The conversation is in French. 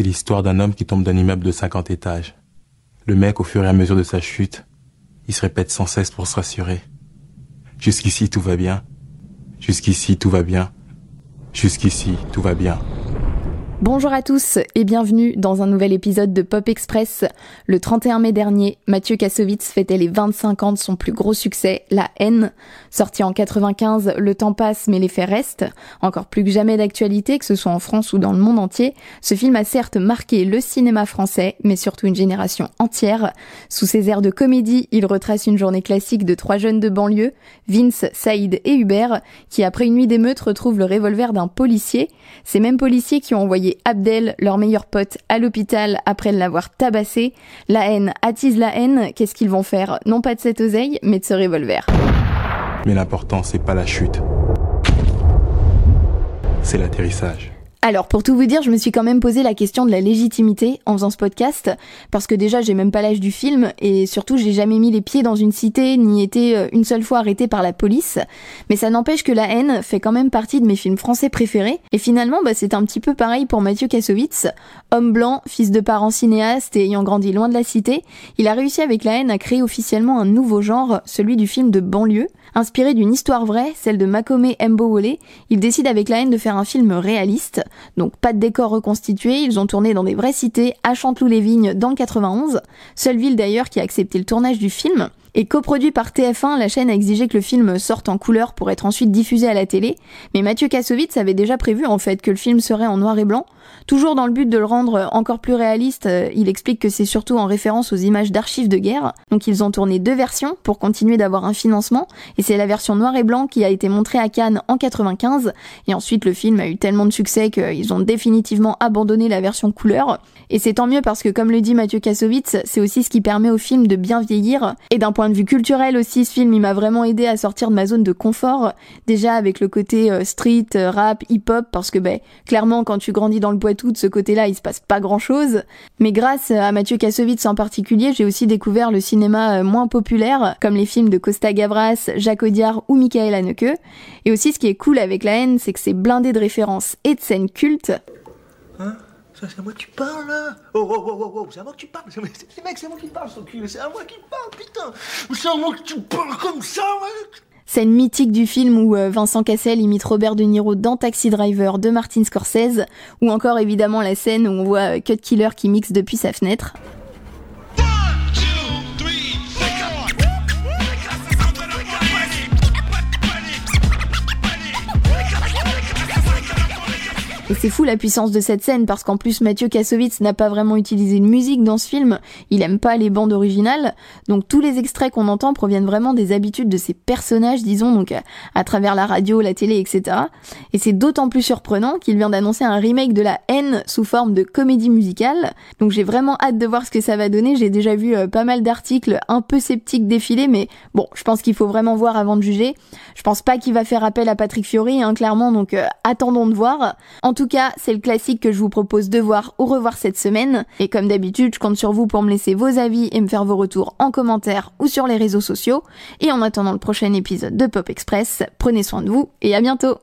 C'est l'histoire d'un homme qui tombe d'un immeuble de 50 étages. Le mec, au fur et à mesure de sa chute, il se répète sans cesse pour se rassurer. Jusqu'ici, tout va bien. Jusqu'ici, tout va bien. Jusqu'ici, tout va bien. Bonjour à tous et bienvenue dans un nouvel épisode de Pop Express. Le 31 mai dernier, Mathieu Kassovitz fêtait les 25 ans de son plus gros succès, La haine. Sorti en 95, le temps passe mais les faits restent. Encore plus que jamais d'actualité, que ce soit en France ou dans le monde entier, ce film a certes marqué le cinéma français, mais surtout une génération entière. Sous ses airs de comédie, il retrace une journée classique de trois jeunes de banlieue, Vince, Saïd et Hubert, qui après une nuit d'émeute retrouvent le revolver d'un policier. Ces mêmes policiers qui ont envoyé Abdel, leur meilleur pote, à l'hôpital après l'avoir tabassé. La haine attise la haine. Qu'est-ce qu'ils vont faire? Non pas de cette oseille, mais de ce revolver. Mais l'important, c'est pas la chute. C'est l'atterrissage. Alors pour tout vous dire, je me suis quand même posé la question de la légitimité en faisant ce podcast, parce que déjà j'ai même pas l'âge du film, et surtout j'ai jamais mis les pieds dans une cité, ni été euh, une seule fois arrêté par la police. Mais ça n'empêche que La haine fait quand même partie de mes films français préférés, et finalement bah, c'est un petit peu pareil pour Mathieu Kassovitz. Homme blanc, fils de parents cinéastes et ayant grandi loin de la cité, il a réussi avec La haine à créer officiellement un nouveau genre, celui du film de banlieue. Inspiré d'une histoire vraie, celle de Makome Mbowole, il décide avec La haine de faire un film réaliste, donc pas de décor reconstitué, ils ont tourné dans des vraies cités, à Chanteloup-les-Vignes dans le 91, seule ville d'ailleurs qui a accepté le tournage du film. Et coproduit par TF1, la chaîne a exigé que le film sorte en couleur pour être ensuite diffusé à la télé, mais Mathieu Kassovitz avait déjà prévu en fait que le film serait en noir et blanc, Toujours dans le but de le rendre encore plus réaliste, euh, il explique que c'est surtout en référence aux images d'archives de guerre. Donc ils ont tourné deux versions pour continuer d'avoir un financement, et c'est la version noir et blanc qui a été montrée à Cannes en 95, et ensuite le film a eu tellement de succès qu'ils ont définitivement abandonné la version couleur. Et c'est tant mieux parce que comme le dit Mathieu Kassovitz, c'est aussi ce qui permet au film de bien vieillir. Et d'un point de vue culturel aussi, ce film il m'a vraiment aidé à sortir de ma zone de confort, déjà avec le côté euh, street, euh, rap, hip-hop, parce que ben clairement quand tu grandis dans le tout de ce côté-là, il se passe pas grand-chose. Mais grâce à Mathieu Kassovitz en particulier, j'ai aussi découvert le cinéma euh, moins populaire, comme les films de Costa Gavras, Jacques Audiard ou Michael Haneke. Et aussi, ce qui est cool avec La haine, c'est que c'est blindé de références et de scènes cultes. Hein? C'est à moi que tu parles, là. Oh, oh, oh, oh, oh c'est à moi que tu parles. C'est mec, c'est à moi qui parle, son cul C'est à moi qui parle, putain. C'est à moi que tu parles comme ça, mec. Scène mythique du film où euh, Vincent Cassel imite Robert De Niro dans Taxi Driver de Martin Scorsese, ou encore évidemment la scène où on voit euh, Cut Killer qui mixe depuis sa fenêtre. Et c'est fou la puissance de cette scène parce qu'en plus Mathieu Kassovitz n'a pas vraiment utilisé de musique dans ce film, il aime pas les bandes originales, donc tous les extraits qu'on entend proviennent vraiment des habitudes de ces personnages, disons, donc à, travers la radio, la télé, etc. Et c'est d'autant plus surprenant qu'il vient d'annoncer un remake de La haine sous forme de comédie musicale, donc j'ai vraiment hâte de voir ce que ça va donner, j'ai déjà vu euh, pas mal d'articles un peu sceptiques défiler, mais bon, je pense qu'il faut vraiment voir avant de juger. Je pense pas qu'il va faire appel à Patrick Fiori, hein, clairement, donc euh, attendons de voir. Tout cas, c'est le classique que je vous propose de voir ou revoir cette semaine. Et comme d'habitude, je compte sur vous pour me laisser vos avis et me faire vos retours en commentaire ou sur les réseaux sociaux. Et en attendant le prochain épisode de Pop Express, prenez soin de vous et à bientôt